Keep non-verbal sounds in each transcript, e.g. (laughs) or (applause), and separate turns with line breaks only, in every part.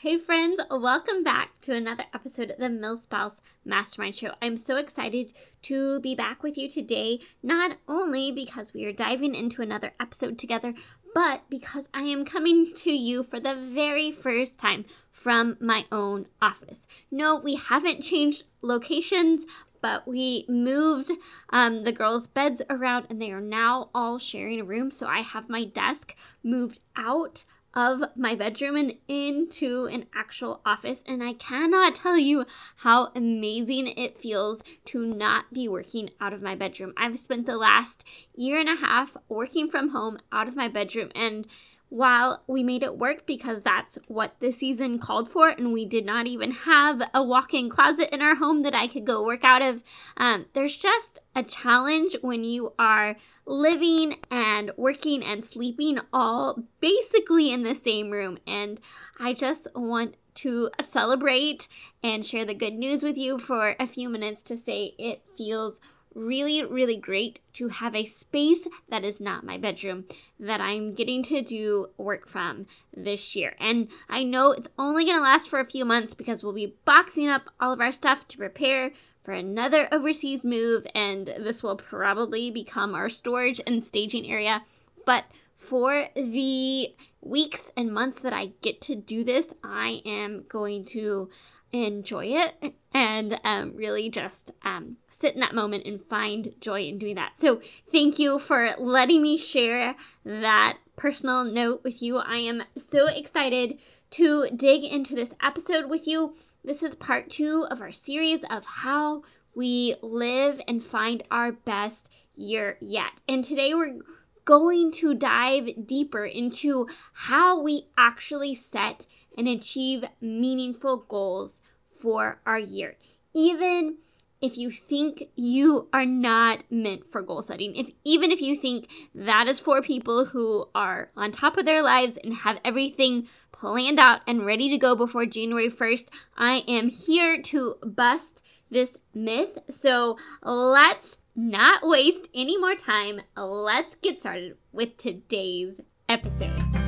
Hey, friends, welcome back to another episode of the MilSpouse Mastermind Show. I'm so excited to be back with you today, not only because we are diving into another episode together, but because I am coming to you for the very first time from my own office. No, we haven't changed locations, but we moved um, the girls' beds around and they are now all sharing a room. So I have my desk moved out of my bedroom and into an actual office. And I cannot tell you how amazing it feels to not be working out of my bedroom. I've spent the last year and a half working from home out of my bedroom and while we made it work because that's what the season called for, and we did not even have a walk in closet in our home that I could go work out of, um, there's just a challenge when you are living and working and sleeping all basically in the same room. And I just want to celebrate and share the good news with you for a few minutes to say it feels really, really great to have a space that is not my bedroom that I'm getting to do work from this year. And I know it's only going to last for a few months because we'll be boxing up all of our stuff to prepare for another overseas move, and this will probably become our storage and staging area. But for the weeks and months that I get to do this, I am going to enjoy it and um, really just um, sit in that moment and find joy in doing that. So, thank you for letting me share that personal note with you. I am so excited to dig into this episode with you. This is part two of our series of how we live and find our best year yet. And today we're going to dive deeper into how we actually set and achieve meaningful goals for our year. Even if you think you are not meant for goal setting, if even if you think that is for people who are on top of their lives and have everything planned out and ready to go before January 1st, I am here to bust this myth. So let's not waste any more time. Let's get started with today's episode.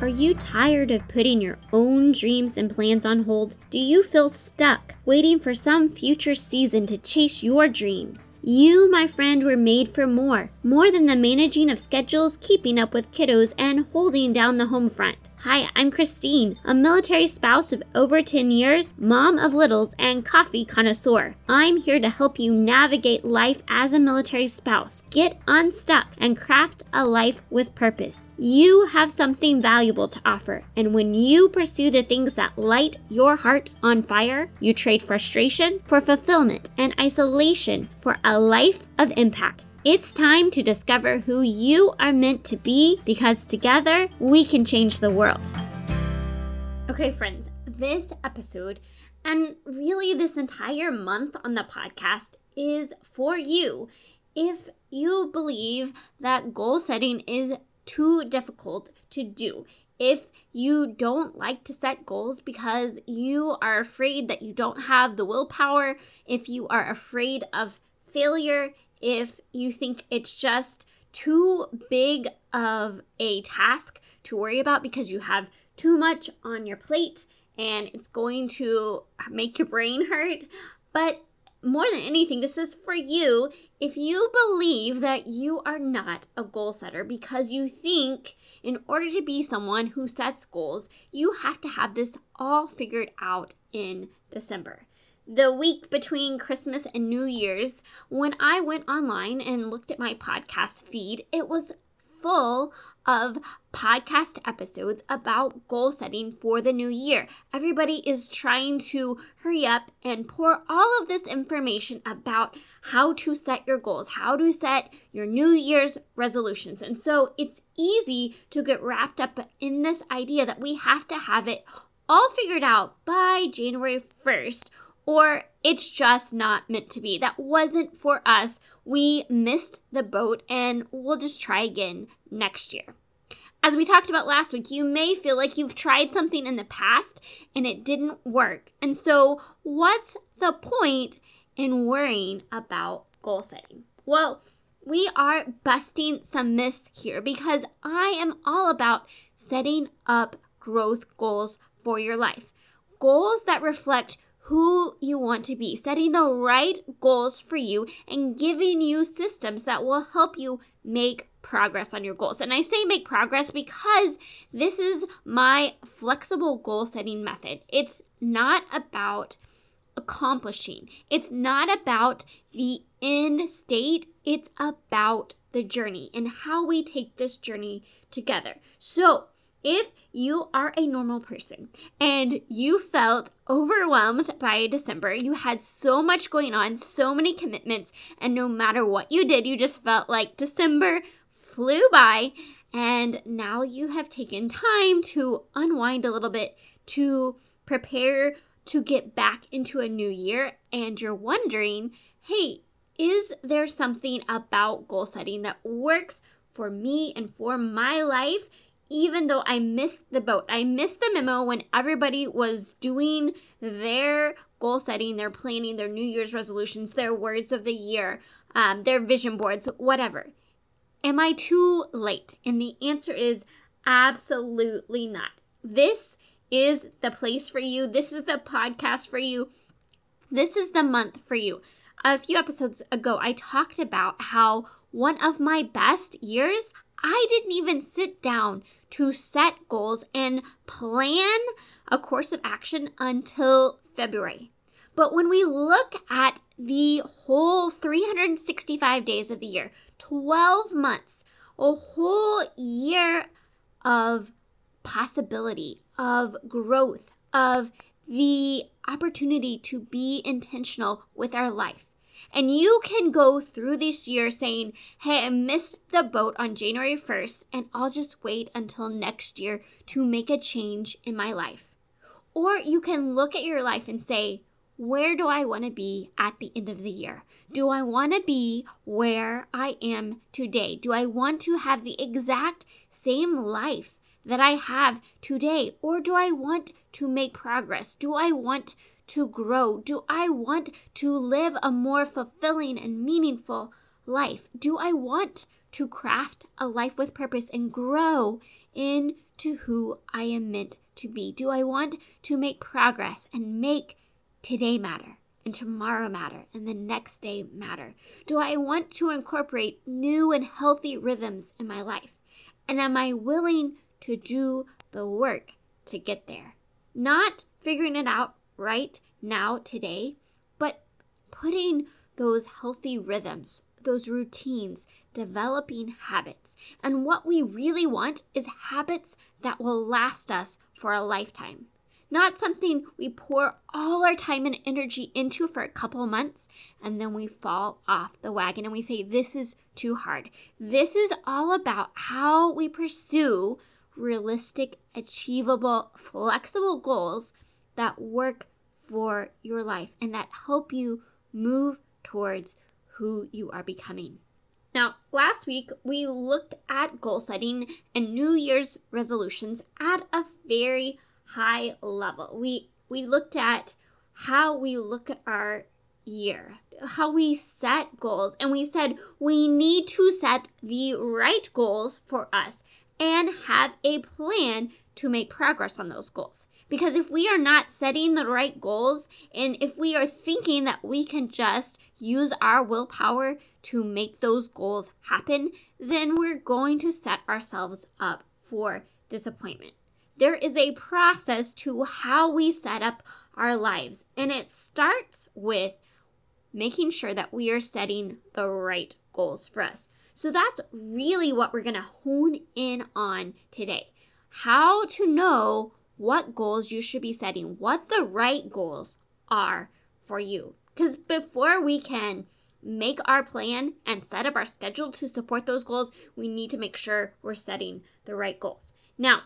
Are you tired of putting your own dreams and plans on hold? Do you feel stuck, waiting for some future season to chase your dreams? You, my friend, were made for more. More than the managing of schedules, keeping up with kiddos, and holding down the home front. Hi, I'm Christine, a military spouse of over 10 years, mom of littles, and coffee connoisseur. I'm here to help you navigate life as a military spouse, get unstuck, and craft a life with purpose. You have something valuable to offer, and when you pursue the things that light your heart on fire, you trade frustration for fulfillment and isolation for a life of impact. It's time to discover who you are meant to be because together we can change the world. Okay, friends, this episode and really this entire month on the podcast is for you. If you believe that goal setting is too difficult to do, if you don't like to set goals because you are afraid that you don't have the willpower, if you are afraid of failure, if you think it's just too big of a task to worry about because you have too much on your plate and it's going to make your brain hurt. But more than anything, this is for you if you believe that you are not a goal setter because you think in order to be someone who sets goals, you have to have this all figured out in December the week between Christmas and New Year's, when I went online and looked at my podcast feed, it was full of podcast episodes about goal setting for the new year. Everybody is trying to hurry up and pour all of this information about how to set your goals, how to set your new year's resolutions. And so it's easy to get wrapped up in this idea that we have to have it all figured out by January 1st or it's just not meant to be. That wasn't for us. We missed the boat and we'll just try again next year. As we talked about last week, you may feel like you've tried something in the past and it didn't work. And so, what's the point in worrying about goal setting? Well, we are busting some myths here because I am all about setting up growth goals for your life. Goals that reflect who you want to be, setting the right goals for you, and giving you systems that will help you make progress on your goals. And I say make progress because this is my flexible goal setting method. It's not about accomplishing, it's not about the end state, it's about the journey and how we take this journey together. So, if you are a normal person and you felt overwhelmed by December, you had so much going on, so many commitments, and no matter what you did, you just felt like December flew by, and now you have taken time to unwind a little bit to prepare to get back into a new year, and you're wondering, hey, is there something about goal setting that works for me and for my life? Even though I missed the boat. I missed the memo when everybody was doing their goal setting, their planning, their New Year's resolutions, their words of the year, um, their vision boards, whatever. Am I too late? And the answer is absolutely not. This is the place for you. This is the podcast for you. This is the month for you. A few episodes ago, I talked about how one of my best years, I didn't even sit down to set goals and plan a course of action until February. But when we look at the whole 365 days of the year, 12 months, a whole year of possibility, of growth, of the opportunity to be intentional with our life. And you can go through this year saying, hey, I missed the boat on January 1st, and I'll just wait until next year to make a change in my life. Or you can look at your life and say, where do I want to be at the end of the year? Do I want to be where I am today? Do I want to have the exact same life that I have today? Or do I want to make progress? Do I want to grow? Do I want to live a more fulfilling and meaningful life? Do I want to craft a life with purpose and grow into who I am meant to be? Do I want to make progress and make today matter? and tomorrow matter and the next day matter? Do I want to incorporate new and healthy rhythms in my life? And am I willing to do the work to get there? Not figuring it out right now, today, but putting those healthy rhythms, those routines, developing habits. And what we really want is habits that will last us for a lifetime. Not something we pour all our time and energy into for a couple months and then we fall off the wagon and we say, This is too hard. This is all about how we pursue realistic, achievable, flexible goals that work for your life and that help you move towards who you are becoming. Now, last week we looked at goal setting and New Year's resolutions at a very high level. We we looked at how we look at our year, how we set goals, and we said we need to set the right goals for us and have a plan to make progress on those goals. Because if we are not setting the right goals and if we are thinking that we can just use our willpower to make those goals happen, then we're going to set ourselves up for disappointment. There is a process to how we set up our lives, and it starts with making sure that we are setting the right goals for us. So that's really what we're going to hone in on today. How to know what goals you should be setting, what the right goals are for you. Because before we can make our plan and set up our schedule to support those goals, we need to make sure we're setting the right goals. Now,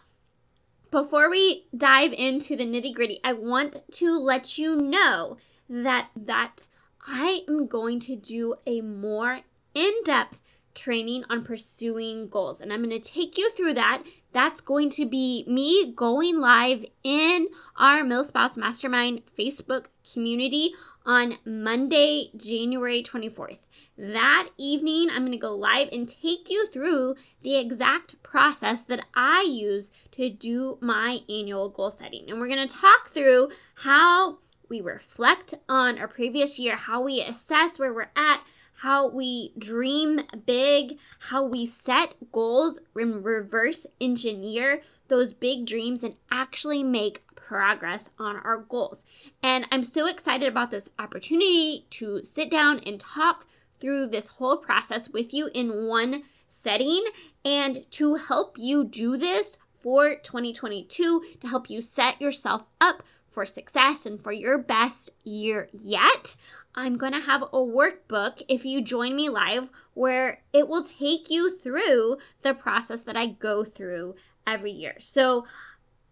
before we dive into the nitty gritty, I want to let you know that that I am going to do a more in-depth training on pursuing goals. And I'm going to take you through that. That's going to be me going live in our MilSpouse Mastermind Facebook community on Monday, January 24th. That evening, I'm going to go live and take you through the exact process that I use to do my annual goal setting. And we're going to talk through how we reflect on our previous year, how we assess where we're at, how we dream big, how we set goals and reverse engineer those big dreams and actually make progress on our goals. And I'm so excited about this opportunity to sit down and talk through this whole process with you in one setting and to help you do this for 2022 to help you set yourself up for success and for your best year yet. I'm going to have a workbook if you join me live where it will take you through the process that I go through every year. So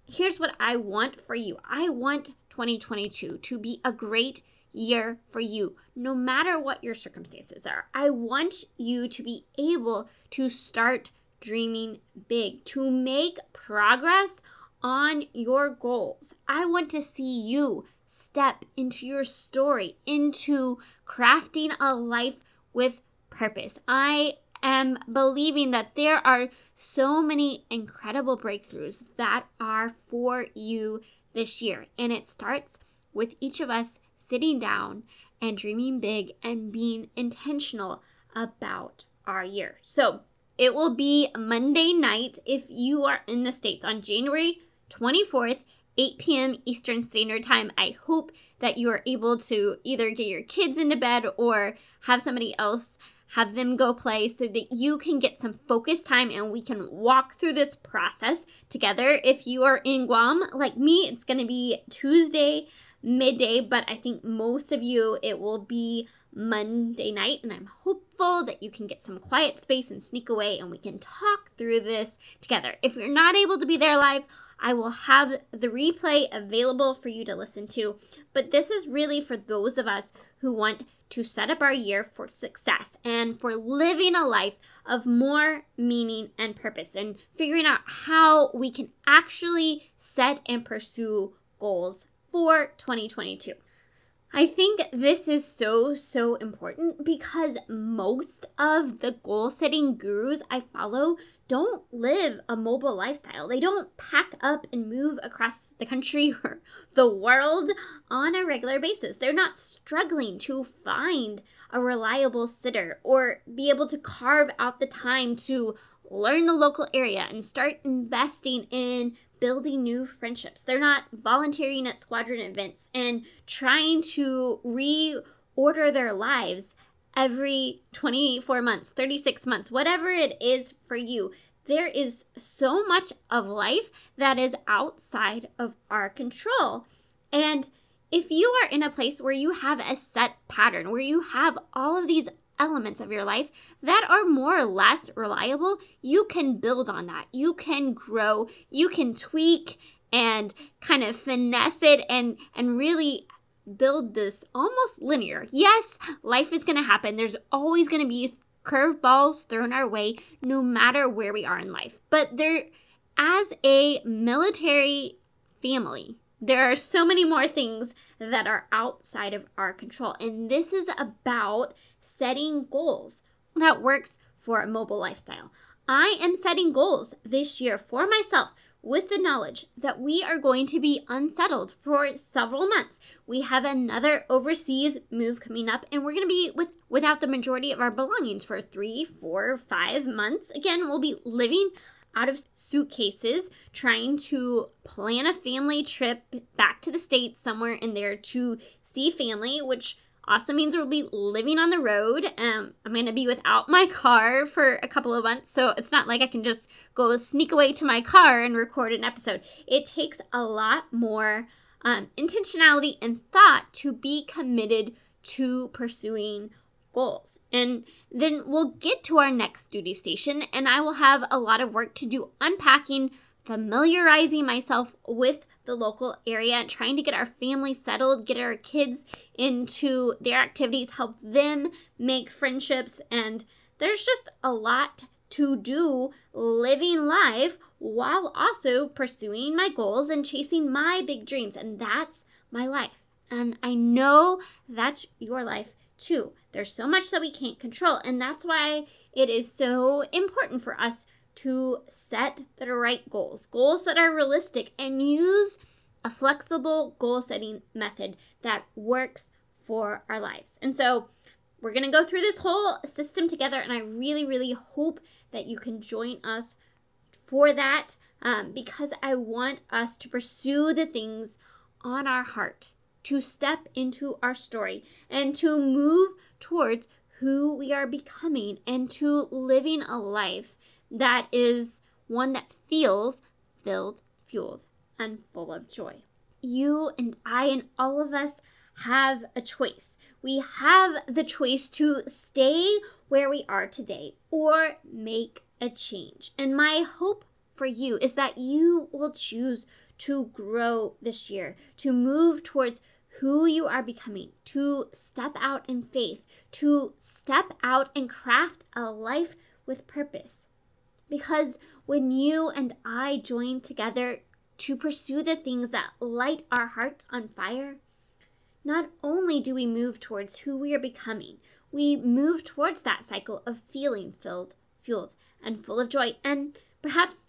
here's what I want for you I want 2022 to be a great year for you, no matter what your circumstances are. I want you to be able to start dreaming big, to make progress on your goals. I want to see you step into your story, into crafting a life with purpose. I am believing that there are so many incredible breakthroughs that are for you this year. And it starts with each of us sitting down and dreaming big and being intentional about our year. So it will be Monday night if you are in the States on January 24th, 8 p.m. Eastern Standard Time. I hope that you are able to either get your kids into bed or have somebody else have them go play so that you can get some focus time and we can walk through this process together. If you are in Guam, like me, it's going to be Tuesday midday, but I think most of you it will be Monday night, and I'm hopeful that you can get some quiet space and sneak away and we can talk through this together. If you're not able to be there live, I will have the replay available for you to listen to. But this is really for those of us who want to set up our year for success and for living a life of more meaning and purpose and figuring out how we can actually set and pursue goals for 2022. I think this is so, so important because most of the goal setting gurus I follow don't live a mobile lifestyle. They don't pack up and move across the country (laughs) or the world on a regular basis. They're not struggling to find a reliable sitter or be able to carve out the time to learn the local area and start investing in building new friendships. They're not volunteering at squadron events and trying to reorder their lives every 24 months, 36 months, whatever it is for you. There is so much of life that is outside of our control. And if you are in a place where you have a set pattern, where you have all of these elements of your life that are more or less reliable, you can build on that. You can grow, you can tweak and kind of finesse it and and really build this almost linear. Yes, life is going to happen. There's always going to be curveballs thrown our way no matter where we are in life. But there as a military family, there are so many more things that are outside of our control. And this is about setting goals that works for a mobile lifestyle. I am setting goals this year for myself with the knowledge that we are going to be unsettled for several months. We have another overseas move coming up, and we're going to be with without the majority of our belongings for three, four, five months. Again, we'll be living out of suitcases, trying to plan a family trip back to the States somewhere in there to see family, which also means we'll be living on the road. Um, I'm going to be without my car for a couple of months, so it's not like I can just go sneak away to my car and record an episode. It takes a lot more um, intentionality and thought to be committed to pursuing goals. And then we'll get to our next duty station, and I will have a lot of work to do unpacking, familiarizing myself with the local area and trying to get our family settled, get our kids into their activities, help them make friendships. And there's just a lot to do living life while also pursuing my goals and chasing my big dreams. And that's my life. And I know that's your life too. There's so much that we can't control. And that's why it is so important for us to set the right goals, goals that are realistic, and use a flexible goal setting method that works for our lives. And so we're going to go through this whole system together, and I really, really hope that you can join us for that um, because I want us to pursue the things on our heart, to step into our story, and to move towards who we are becoming and to living a life that is one that feels filled, fueled, and full of joy. You and I and all of us have a choice. We have the choice to stay where we are today or make a change. And my hope for you is that you will choose to grow this year, to move towards who you are becoming, to step out in faith, to step out and craft a life with purpose. Because when you and I join together to pursue the things that light our hearts on fire, not only do we move towards who we are becoming, we move towards that cycle of feeling filled, fueled, and full of joy. And perhaps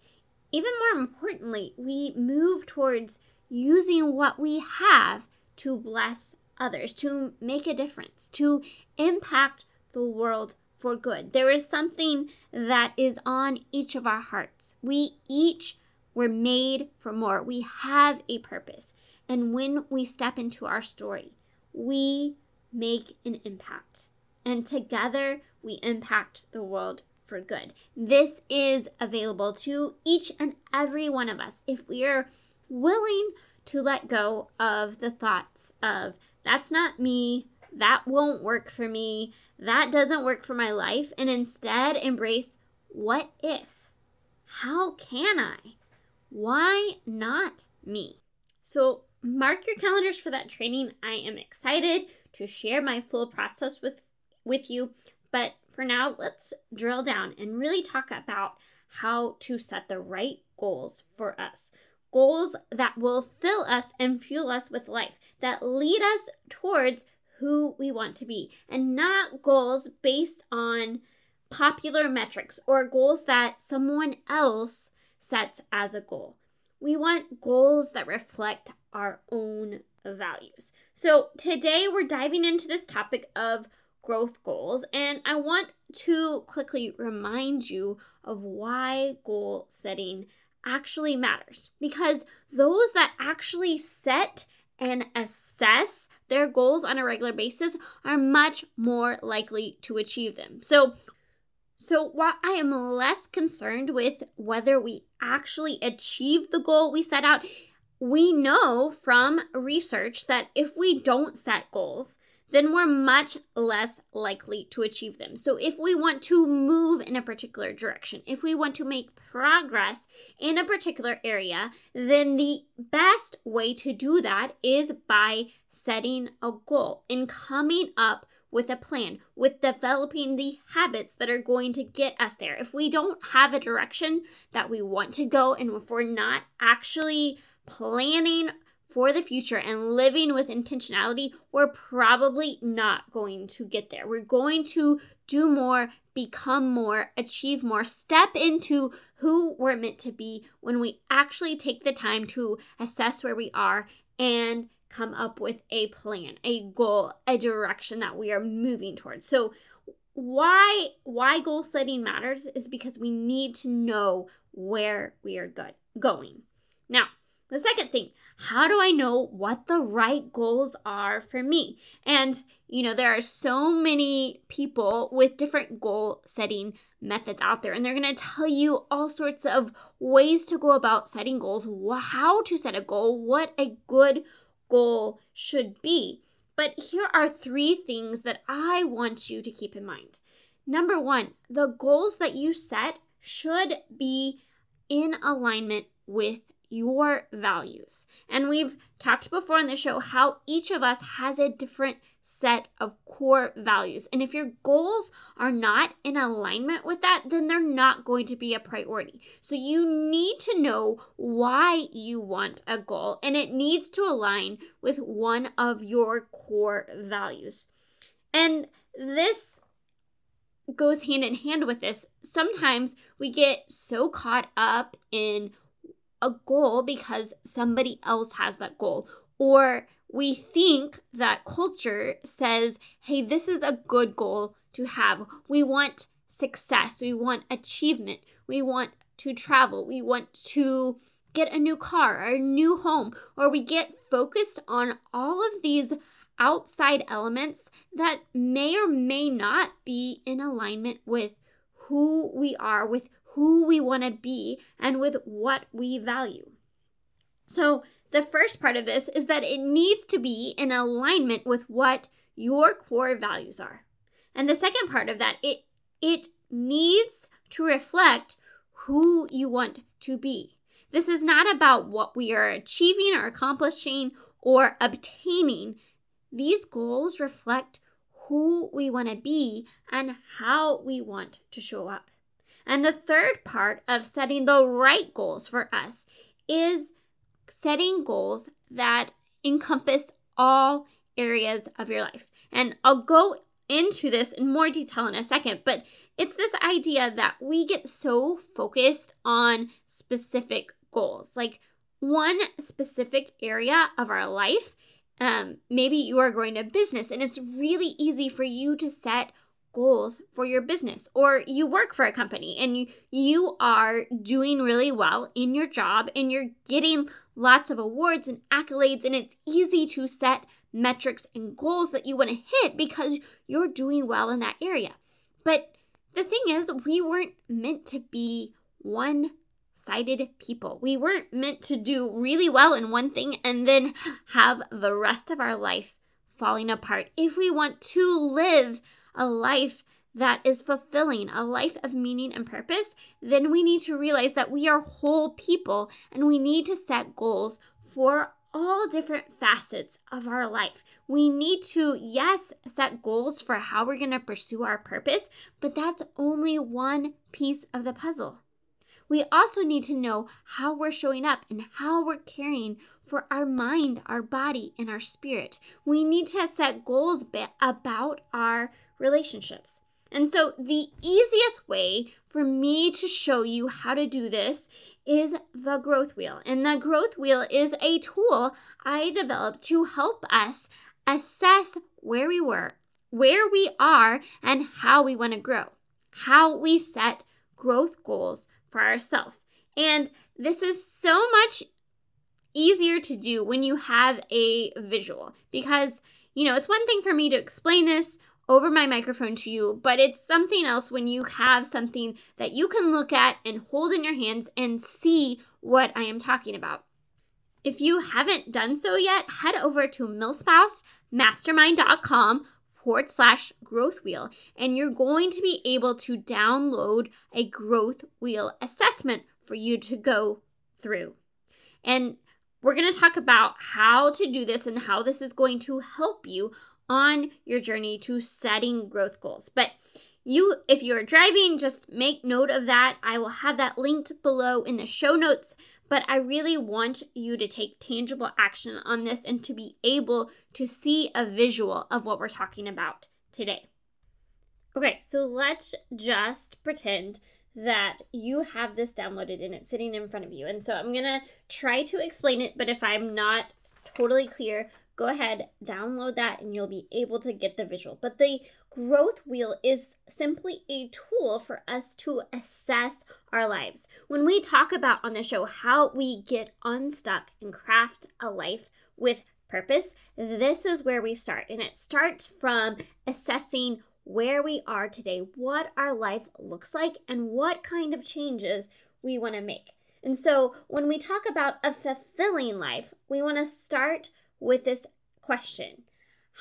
even more importantly, we move towards using what we have to bless others, to make a difference, to impact the world for good. There is something that is on each of our hearts. We each were made for more. We have a purpose. And when we step into our story, we make an impact. And together we impact the world for good. This is available to each and every one of us if we are willing to let go of the thoughts of, that's not me, that won't work for me, that doesn't work for my life, and instead embrace, what if? How can I? Why not me? So, mark your calendars for that training. I am excited to share my full process with with you, but for now, let's drill down and really talk about how to set the right goals for us goals that will fill us and fuel us with life, that lead us towards who we want to be, and not goals based on popular metrics or goals that someone else sets as a goal. We want goals that reflect our own values. So, today we're diving into this topic of growth goals, and I want to quickly remind you of why goal setting actually matters because those that actually set and assess their goals on a regular basis are much more likely to achieve them. So, so while I am less concerned with whether we actually achieve the goal we set out, we know from research that if we don't set goals, then we're much less likely to achieve them. So, if we want to move in a particular direction, if we want to make progress in a particular area, then the best way to do that is by setting a goal and coming up with a plan, with developing the habits that are going to get us there. If we don't have a direction that we want to go, and if we're not actually planning for the future and living with intentionality, we're probably not going to get there. We're going to do more, become more, achieve more, step into who we're meant to be when we actually take the time to assess where we are and come up with a plan, a goal, a direction that we are moving towards. So why why goal setting matters is because we need to know where we are good going. Now, the second thing, how do I know what the right goals are for me? And, you know, there are so many people with different goal setting methods out there, and they're to tell you all sorts of ways to go about setting goals, how to set a goal, what a good goal should be. But here are three things that I want you to keep in mind. Number one, the goals that you set should be in alignment with your values. And we've talked before on the show how each of us has a different set of core values. And if your goals are not in alignment with that, then they're not going to be a priority. So you need to know why you want a goal, and it needs to align with one of your core values. And this goes hand in hand with this. Sometimes we get so caught up in a goal because somebody else has that goal, or we think that culture says, hey, this is a good goal to have. We want success, we want achievement, we want to travel, we want to get a new car or a new home, or we get focused on all of these outside elements that may or may not be in alignment with who we are, with who we want to be, and with what we value. So, the first part of this is that it needs to be in alignment with what your core values are. And the second part of that, it it needs to reflect who you want to be. This is not about what we are achieving or accomplishing or obtaining. These goals reflect who we want to be and how we want to show up. And the third part of setting the right goals for us is setting goals that encompass all areas of your life. And I'll go into this in more detail in a second, but it's this idea that we get so focused on specific goals, like one specific area of our life. Um, maybe you are growing a business, and it's really easy for you to set goals for your business or you work for a company and you, you are doing really well in your job and you're getting lots of awards and accolades and it's easy to set metrics and goals that you want to hit because you're doing well in that area. But the thing is, we weren't meant to be one sided people. We weren't meant to do really well in one thing and then have the rest of our life falling apart. If we want to live a life that is fulfilling, a life of meaning and purpose, then we need to realize that we are whole people and we need to set goals for all different facets of our life. We need to, yes, set goals for how we're going to pursue our purpose, but that's only one piece of the puzzle. We also need to know how we're showing up and how we're caring for our mind, our body, and our spirit. We need to set goals about our relationships. And so, the easiest way for me to show you how to do this is the growth wheel. And the growth wheel is a tool I developed to help us assess where we were, where we are, and how we want to grow, how we set growth goals for ourselves. And this is so much easier to do when you have a visual because, you know, it's one thing for me to explain this over my microphone to you, but it's something else when you have something that you can look at and hold in your hands and see what I am talking about. If you haven't done so yet, head over to milspousemastermind.com forward slash growth wheel, and you're going to be able to download a growth wheel assessment for you to go through. And we're going to talk about how to do this and how this is going to help you on your journey to setting growth goals. But you if you're driving just make note of that. I will have that linked below in the show notes. But i really want you to take tangible action on this and to be able to see a visual of what we're talking about today. Okay so let's just pretend that you have this downloaded and it's sitting in front of you. And so i'm to try to explain it but if i'm not totally clear go ahead, download that, and you'll be able to get the visual. But the growth wheel is simply a tool for us to assess our lives. When we talk about on the show how we get unstuck and craft a life with purpose, this is where we start. And it starts from assessing where we are today, what our life looks like, and what kind of changes we want to make. And so, when we talk about a fulfilling life, we want to start with this question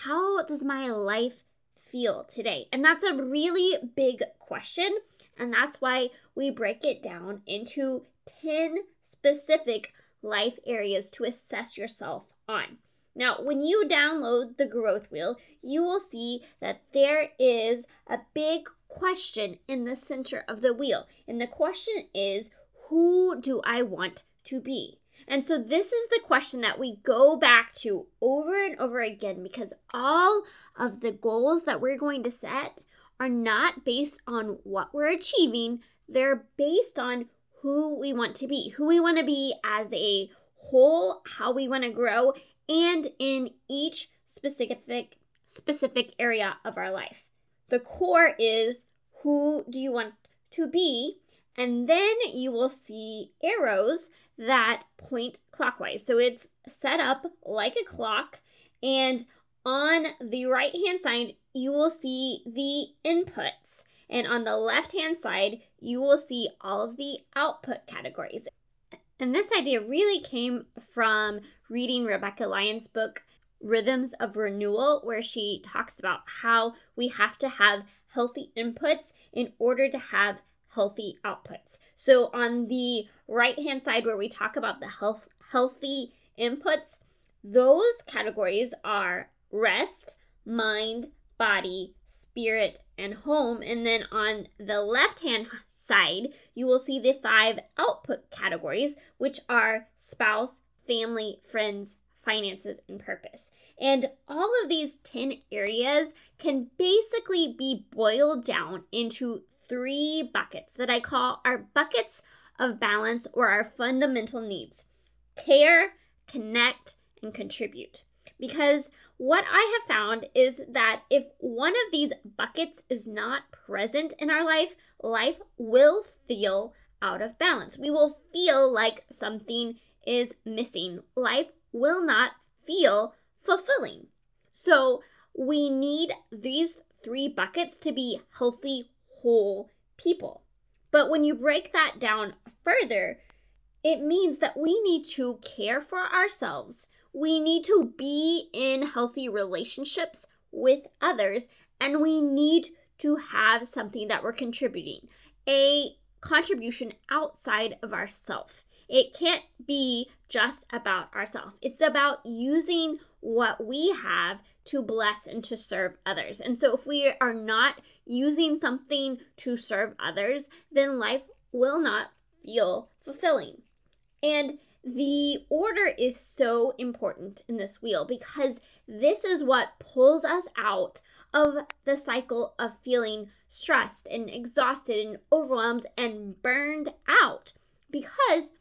How does my life feel today? And that's a really big question. And that's why we break it down into 10 specific life areas to assess yourself on. Now, when you download the growth wheel, you will see that there is a big question in the center of the wheel. And the question is, who do I want to be? And so, this is the question that we go back to over and over again because all of the goals that we're going to set are not based on what we're achieving, they're based on who we want to be, who we want to be as a whole, how we want to grow, and in each specific specific area of our life. The core is who do you want to be? And then you will see arrows that point clockwise. So it's set up like a clock. And on the right hand side, you will see the inputs. And on the left hand side, you will see all of the output categories. And this idea really came from reading Rebekah Lyons' book, Rhythms of Renewal, where she talks about how we have to have healthy inputs in order to have healthy outputs. So on the right hand side where we talk about the health healthy inputs, those categories are rest, mind, body, spirit, and home. And then on the left hand side, you will see the five output categories, which are spouse, family, friends, finances, and purpose. And all of these 10 areas can basically be boiled down into three buckets that I call our buckets of balance or our fundamental needs care, connect, and contribute. Because what I have found is that if one of these buckets is not present in our life, life will feel out of balance. We will feel like something is missing. Life will not feel fulfilling. So we need these three buckets to be healthy, whole people. But when you break that down further, it means that we need to care for ourselves. We need to be in healthy relationships with others, and we need to have something that we're contributing a contribution outside of ourself. It can't be just about ourselves. It's about using what we have to bless and to serve others. And so if we are not using something to serve others, then life will not feel fulfilling. And the order is so important in this wheel because this is what pulls us out of the cycle of feeling stressed and exhausted and overwhelmed and burned out. Because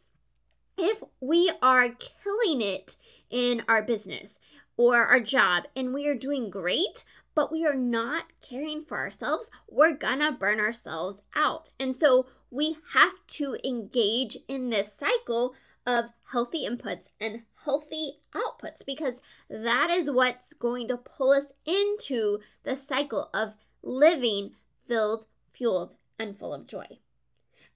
if we are killing it in our business or our job and we are doing great, but we are not caring for ourselves, we're gonna burn ourselves out. And so we have to engage in this cycle of healthy inputs and healthy outputs because that is what's going to pull us into the cycle of living filled, fueled, and full of joy.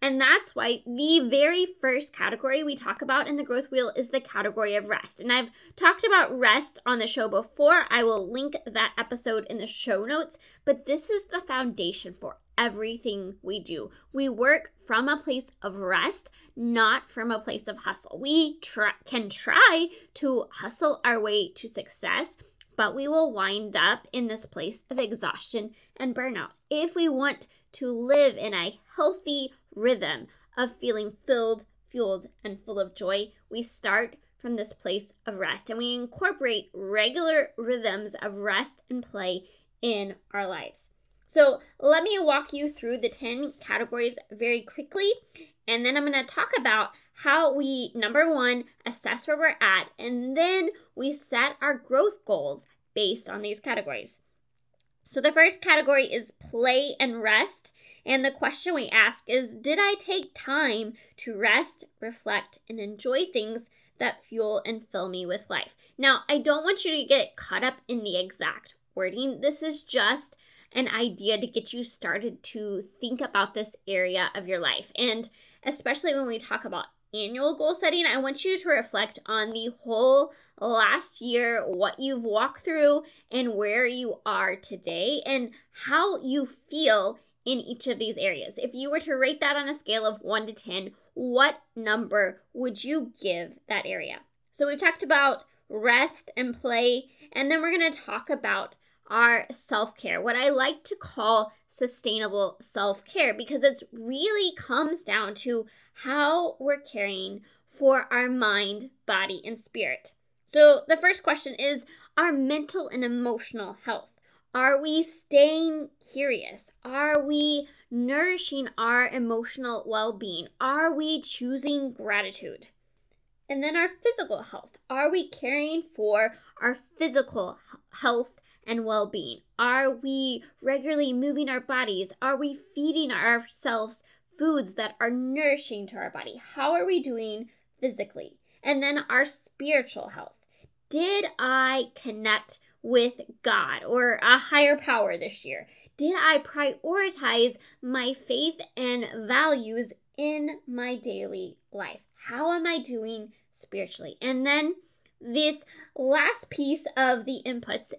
And that's why the very first category we talk about in the growth wheel is the category of rest. And I've talked about rest on the show before. I will link that episode in the show notes. But this is the foundation for everything we do. We work from a place of rest, not from a place of hustle. We try, can try to hustle our way to success, but we will wind up in this place of exhaustion and burnout. If we want to live in a healthy, rhythm of feeling filled, fueled, and full of joy, we start from this place of rest and we incorporate regular rhythms of rest and play in our lives. So, let me walk you through the 10 categories very quickly, and then I'm going to talk about how we, number one, assess where we're at, and then we set our growth goals based on these categories. So, the first category is play and rest. And the question we ask is Did I take time to rest, reflect, and enjoy things that fuel and fill me with life? Now, I don't want you to get caught up in the exact wording. This is just an idea to get you started to think about this area of your life. And especially when we talk about annual goal setting, I want you to reflect on the whole last year, what you've walked through, and where you are today, and how you feel in each of these areas. If you were to rate that on a scale of 1 to 10, what number would you give that area? So we've talked about rest and play, and then we're going to talk about our self care, what I like to call sustainable self care, because it really comes down to how we're caring for our mind, body, and spirit. So the first question is our mental and emotional health. Are we staying curious? Are we nourishing our emotional well being? Are we choosing gratitude? And then our physical health. Are we caring for our physical health and well being? Are we regularly moving our bodies? Are we feeding ourselves foods that are nourishing to our body? How are we doing physically? And then our spiritual health. Did I connect with God or a higher power this year? Did I prioritize my faith and values in my daily life? How am I doing spiritually? And then this last piece of the inputs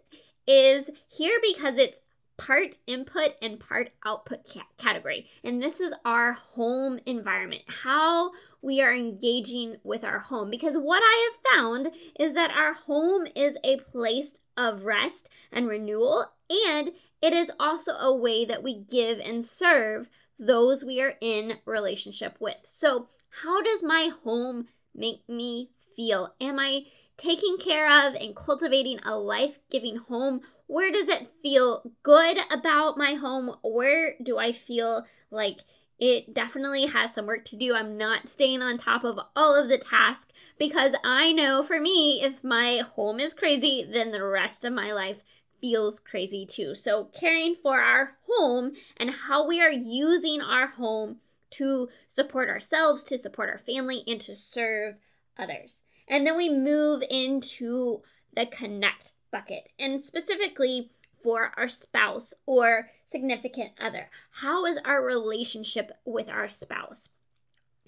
is here because it's part input and part output ca- category. And this is our home environment, how we are engaging with our home. Because what I have found is that our home is a place of rest and renewal, and it is also a way that we give and serve those we are in relationship with. So, how does my home make me feel? Am I taking care of and cultivating a life giving home? Where does it feel good about my home? Where do I feel like it definitely has some work to do. I'm not staying on top of all of the tasks because I know for me, if my home is crazy, then the rest of my life feels crazy too. So, caring for our home and how we are using our home to support ourselves, to support our family, and to serve others. And then we move into the connect bucket. And specifically for our spouse or significant other. How is our relationship with our spouse?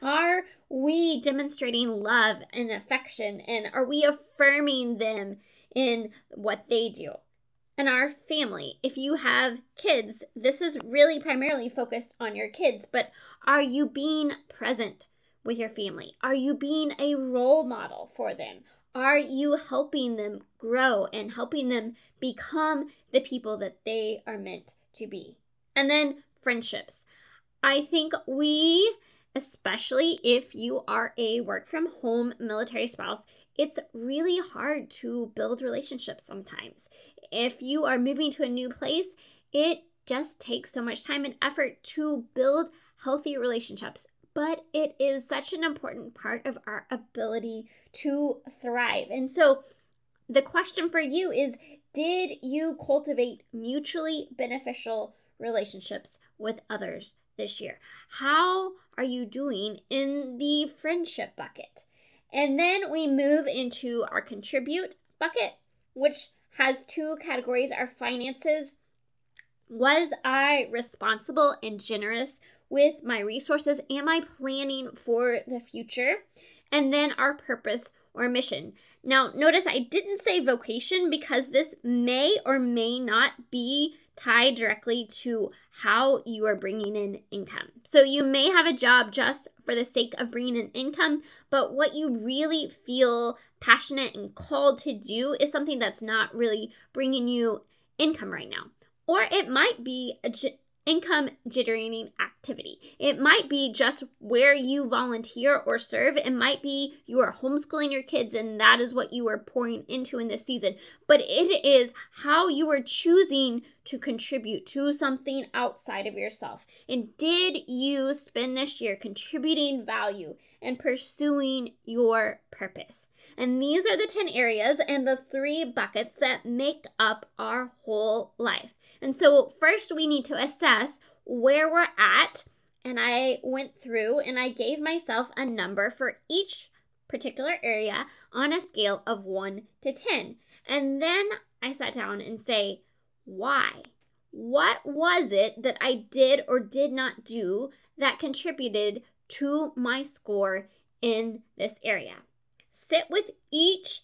Are we demonstrating love and affection and are we affirming them in what they do? And our family, if you have kids, this is really primarily focused on your kids, but are you being present with your family? Are you being a role model for them? Are you helping them grow and helping them become the people that they are meant to be? And then friendships. I think we, especially if you are a work from home military spouse, it's really hard to build relationships sometimes. If you are moving to a new place, it just takes so much time and effort to build healthy relationships but it is such an important part of our ability to thrive. And so the question for you is Did you cultivate mutually beneficial relationships with others this year? How are you doing in the friendship bucket? And then we move into our contribute bucket, which has two categories our finances. Was I responsible and generous with my resources? Am I planning for the future? And then our purpose or mission. Now, notice I didn't say vocation because this may or may not be tied directly to how you are bringing in income. So, you may have a job just for the sake of bringing in income, but what you really feel passionate and called to do is something that's not really bringing you income right now. Or it might be a, income generating activity. It might be just where you volunteer or serve. It might be you are homeschooling your kids and that is what you are pouring into in this season. But it is how you are choosing to contribute to something outside of yourself. And did you spend this year contributing value and pursuing your purpose? And these are the 10 areas and the three buckets that make up our whole life. And so, first, we need to assess where we're at. And I went through and I gave myself a number for each particular area on a scale of 1 to 10. And then I sat down and say, why? What was it that I did or did not do that contributed to my score in this area? Sit with each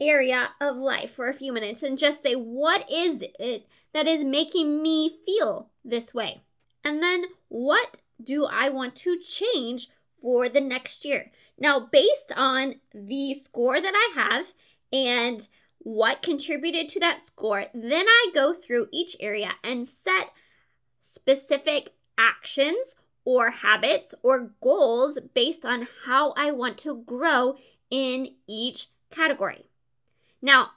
area of life for a few minutes and just say, what is it that is making me feel this way? And then what do I want to change for the next year. Now, based on the score that I have and what contributed to that score, then I go through each area and set specific actions or habits or goals based on how I want to grow in each category. Now,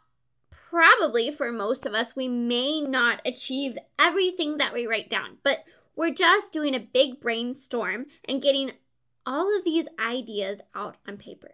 probably for most of us, we may not achieve everything that we write down, but we're just doing a big brainstorm and getting all of these ideas out on paper.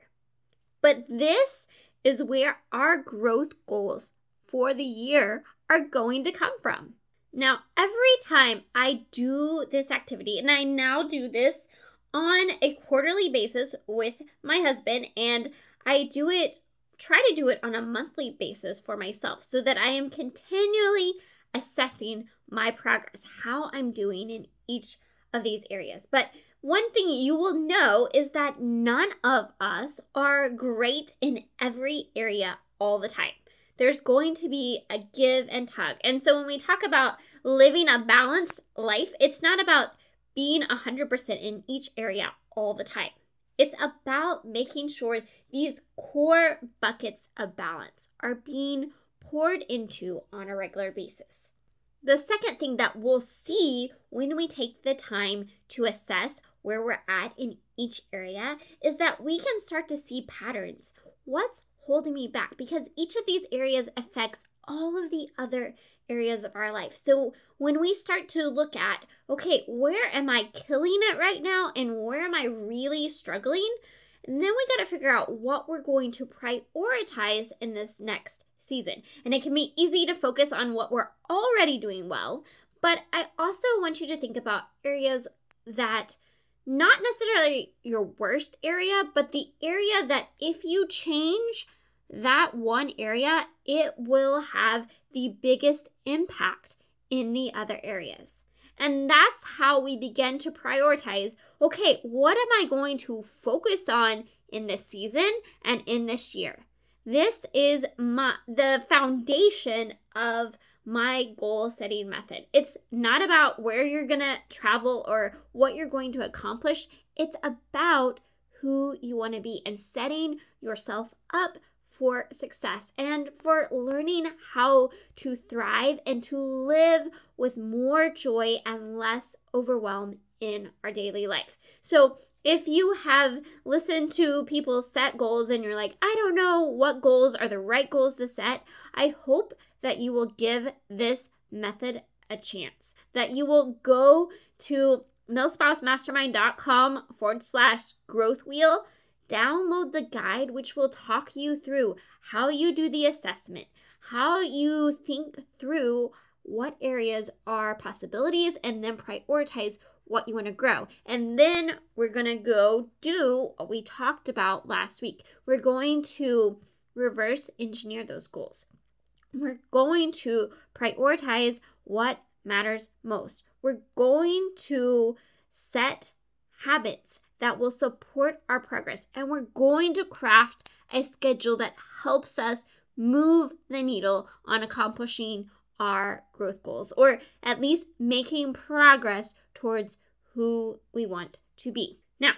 But this is where our growth goals for the year are going to come from. Now, every time I do this activity, and I now do this on a quarterly basis with my husband, and I do it, try to do it on a monthly basis for myself so that I am continually assessing my progress, how I'm doing in each of these areas. But one thing you will know is that none of us are great in every area all the time. There's going to be a give and tug. And so when we talk about living a balanced life, it's not about being 100% in each area all the time. It's about making sure these core buckets of balance are being poured into on a regular basis. The second thing that we'll see when we take the time to assess where we're at in each area is that we can start to see patterns. What's holding me back? Because each of these areas affects all of the other areas of our life. So when we start to look at, okay, where am I killing it right now and where am I really struggling? And then we got to figure out what we're going to prioritize in this next season. And it can be easy to focus on what we're already doing well, but I also want you to think about areas that not necessarily your worst area, but the area that if you change that one area, it will have the biggest impact in the other areas. And that's how we begin to prioritize okay, what am I going to focus on in this season and in this year? This is my the foundation of my goal setting method. It's not about where you're going to travel or what you're going to accomplish. It's about who you want to be and setting yourself up for success and for learning how to thrive and to live with more joy and less overwhelm in our daily life. So, if you have listened to people set goals and you're like, I don't know what goals are the right goals to set, I hope that you will give this method a chance. That you will go to milspousemastermind.com forward slash growth wheel, download the guide, which will talk you through how you do the assessment, how you think through what areas are possibilities, and then prioritize what you want to grow. And then we're going to go do what we talked about last week. We're going to reverse engineer those goals. We're going to prioritize what matters most. We're going to set habits that will support our progress. And we're going to craft a schedule that helps us move the needle on accomplishing our growth goals, or at least making progress towards who we want to be. Now,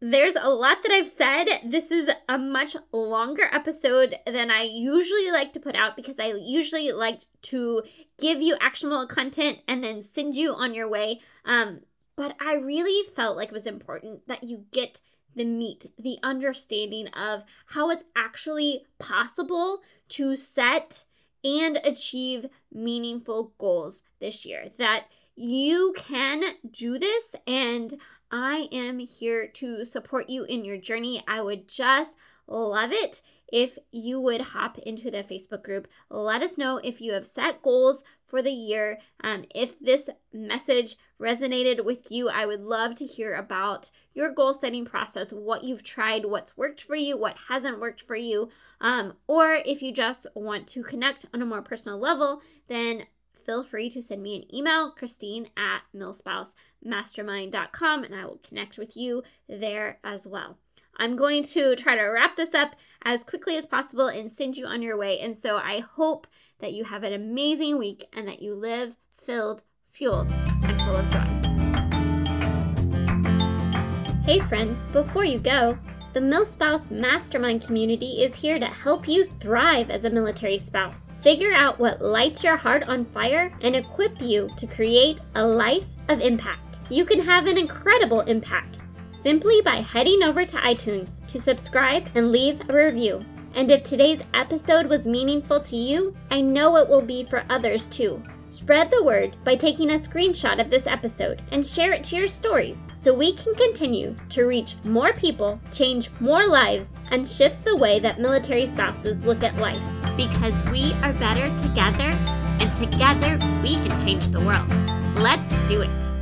there's a lot that I've said. This is a much longer episode than I usually like to put out because I usually like to give you actionable content and then send you on your way. Um, but I really felt like it was important that you get the meat, the understanding of how it's actually possible to set and achieve meaningful goals this year. That you can do this, and I am here to support you in your journey. I would just love it if you would hop into the Facebook group. Let us know if you have set goals for the year. Um, if this message resonated with you, I would love to hear about your goal setting process, what you've tried, what's worked for you, what hasn't worked for you. Um, or if you just want to connect on a more personal level, then feel free to send me an email, Christine at milspousemastermind.com, and I will connect with you there as well. I'm going to try to wrap this up as quickly as possible and send you on your way. And so I hope that you have an amazing week and that you live filled, fueled, and full of joy. Hey, friend, before you go, the MilSpouse Mastermind community is here to help you thrive as a military spouse. Figure out what lights your heart on fire and equip you to create a life of impact. You can have an incredible impact simply by heading over to iTunes to subscribe and leave a review. And if today's episode was meaningful to you, I know it will be for others too. Spread the word by taking a screenshot of this episode and share it to your stories so we can continue to reach more people, change more lives, and shift the way that military spouses look at life. Because we are better together, and together we can change the world. Let's do it.